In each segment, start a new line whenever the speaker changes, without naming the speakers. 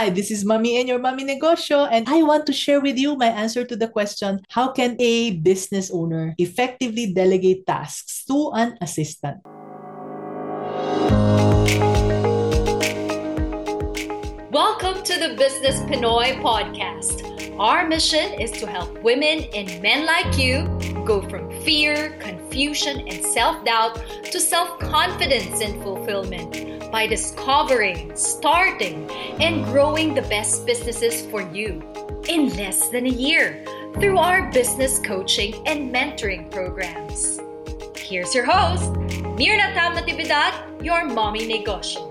Hi, this is Mommy N your Mommy Negosyo, and I want to share with you my answer to the question How can a business owner effectively delegate tasks to an assistant?
Welcome to the Business Pinoy podcast. Our mission is to help women and men like you go from fear, confusion, and self doubt to self confidence and fulfillment by discovering, starting, and growing the best businesses for you in less than a year through our business coaching and mentoring programs. Here's your host, Myrna Tam Natividad, your mommy negosyo.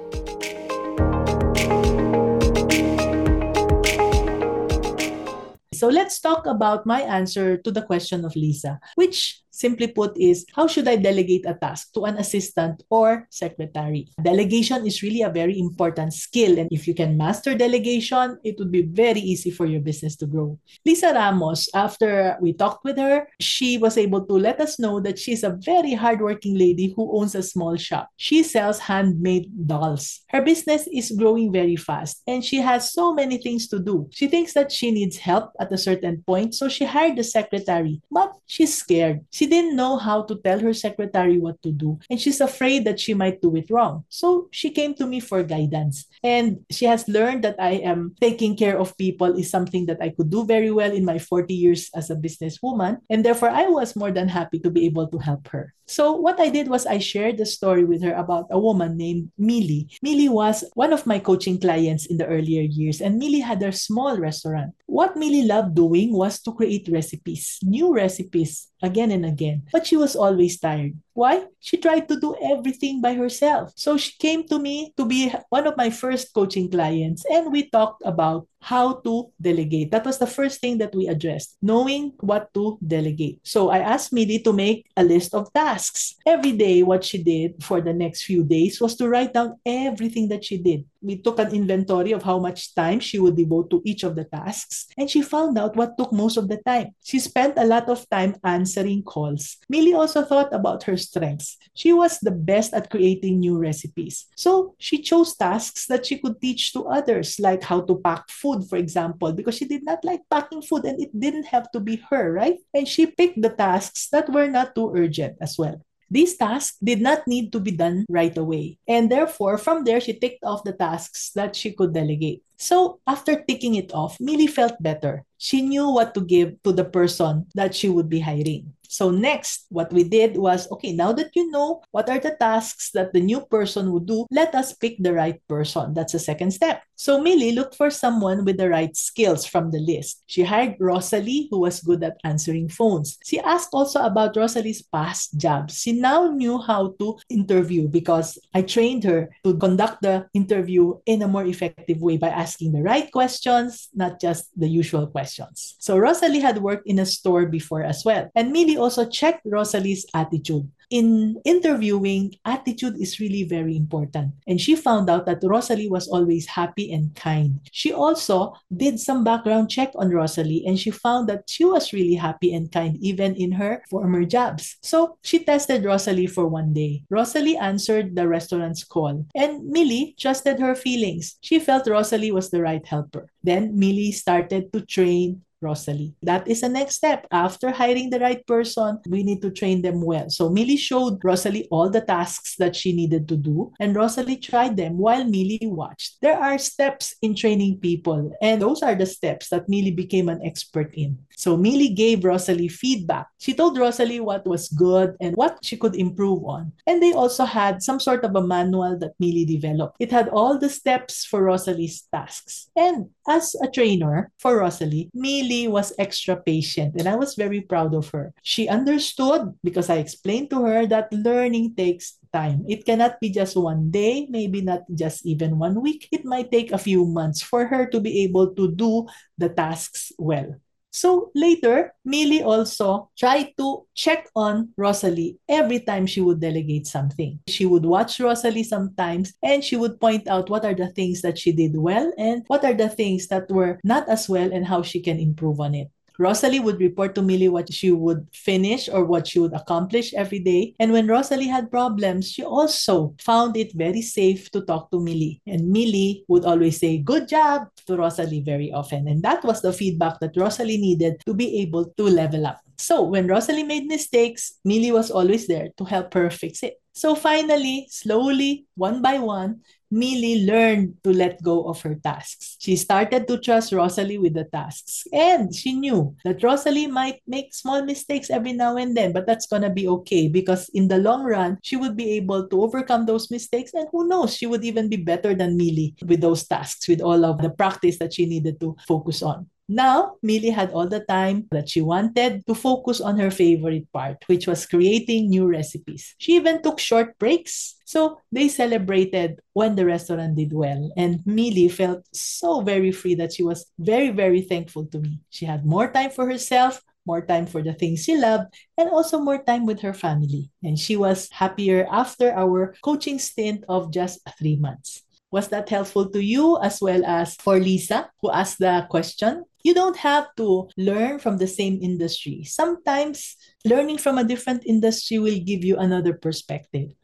So let's talk about my answer to the question of Lisa, which simply put is how should I delegate a task to an assistant or secretary? Delegation is really a very important skill. And if you can master delegation, it would be very easy for your business to grow. Lisa Ramos, after we talked with her, she was able to let us know that she's a very hardworking lady who owns a small shop. She sells handmade dolls. Her business is growing very fast and she has so many things to do. She thinks that she needs help at a certain point, so she hired a secretary, but she's scared. She didn't know how to tell her secretary what to do, and she's afraid that she might do it wrong. So she came to me for guidance. And she has learned that I am taking care of people is something that I could do very well in my 40 years as a businesswoman. And therefore, I was more than happy to be able to help her. So what I did was I shared the story with her about a woman named Millie. Millie was one of my coaching clients in the earlier years, and Millie had a small restaurant. What Millie loved doing was to create recipes, new recipes again and again. But she was always tired. Why? She tried to do everything by herself. So she came to me to be one of my first coaching clients, and we talked about how to delegate. That was the first thing that we addressed, knowing what to delegate. So I asked Millie to make a list of tasks. Every day, what she did for the next few days was to write down everything that she did. We took an inventory of how much time she would devote to each of the tasks, and she found out what took most of the time. She spent a lot of time answering calls. Millie also thought about her strengths. She was the best at creating new recipes. So she chose tasks that she could teach to others, like how to pack food for example, because she did not like packing food and it didn't have to be her, right? And she picked the tasks that were not too urgent as well. These tasks did not need to be done right away. And therefore, from there, she ticked off the tasks that she could delegate. So, after ticking it off, Millie felt better. She knew what to give to the person that she would be hiring. So next, what we did was, okay, now that you know what are the tasks that the new person would do, let us pick the right person. That's the second step. So Millie looked for someone with the right skills from the list. She hired Rosalie, who was good at answering phones. She asked also about Rosalie's past jobs. She now knew how to interview because I trained her to conduct the interview in a more effective way by asking the right questions, not just the usual questions. So Rosalie had worked in a store before as well. And Millie also checked Rosalie's attitude. In interviewing, attitude is really very important. And she found out that Rosalie was always happy and kind. She also did some background check on Rosalie and she found that she was really happy and kind even in her former jobs. So she tested Rosalie for one day. Rosalie answered the restaurant's call and Millie trusted her feelings. She felt Rosalie was the right helper. Then Millie started to train Rosalie. That is the next step. After hiring the right person, we need to train them well. So Millie showed Rosalie all the tasks that she needed to do, and Rosalie tried them while Millie watched. There are steps in training people, and those are the steps that Millie became an expert in. So Millie gave Rosalie feedback. She told Rosalie what was good and what she could improve on. And they also had some sort of a manual that Millie developed. It had all the steps for Rosalie's tasks. And as a trainer for Rosalie, Millie really was extra patient and I was very proud of her. She understood because I explained to her that learning takes time. It cannot be just one day, maybe not just even one week. It might take a few months for her to be able to do the tasks well. So later, Millie also tried to check on Rosalie every time she would delegate something. She would watch Rosalie sometimes and she would point out what are the things that she did well and what are the things that were not as well and how she can improve on it. Rosalie would report to Millie what she would finish or what she would accomplish every day. And when Rosalie had problems, she also found it very safe to talk to Millie. And Millie would always say, Good job to Rosalie very often. And that was the feedback that Rosalie needed to be able to level up. So when Rosalie made mistakes, Millie was always there to help her fix it. So finally, slowly, one by one, Millie learned to let go of her tasks. She started to trust Rosalie with the tasks. And she knew that Rosalie might make small mistakes every now and then, but that's going to be okay because in the long run, she would be able to overcome those mistakes. And who knows, she would even be better than Millie with those tasks, with all of the practice that she needed to focus on. Now, Millie had all the time that she wanted to focus on her favorite part, which was creating new recipes. She even took short breaks. So they celebrated when the restaurant did well. And Millie felt so very free that she was very, very thankful to me. She had more time for herself, more time for the things she loved, and also more time with her family. And she was happier after our coaching stint of just three months. Was that helpful to you as well as for Lisa, who asked the question? You don't have to learn from the same industry. Sometimes learning from a different industry will give you another perspective.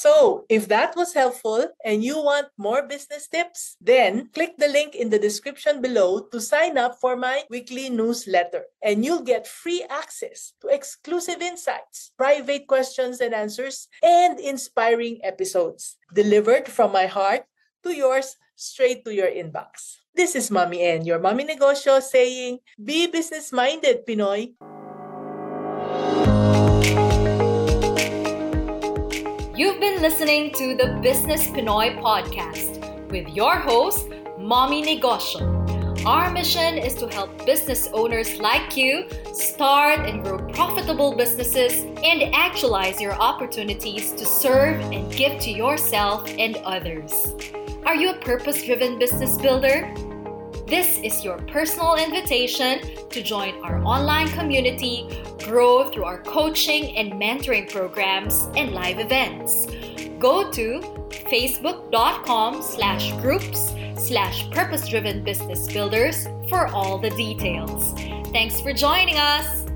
So, if that was helpful and you want more business tips, then click the link in the description below to sign up for my weekly newsletter. And you'll get free access to exclusive insights, private questions and answers, and inspiring episodes delivered from my heart to yours straight to your inbox. This is Mommy N, your mommy negosyo saying, be business minded, Pinoy.
You've been listening to the Business Pinoy podcast with your host, Mommy Negosyo. Our mission is to help business owners like you start and grow profitable businesses and actualize your opportunities to serve and give to yourself and others. Are you a purpose driven business builder? This is your personal invitation to join our online community, grow through our coaching and mentoring programs and live events. Go to facebook.com slash groups slash purpose driven business builders for all the details. Thanks for joining us.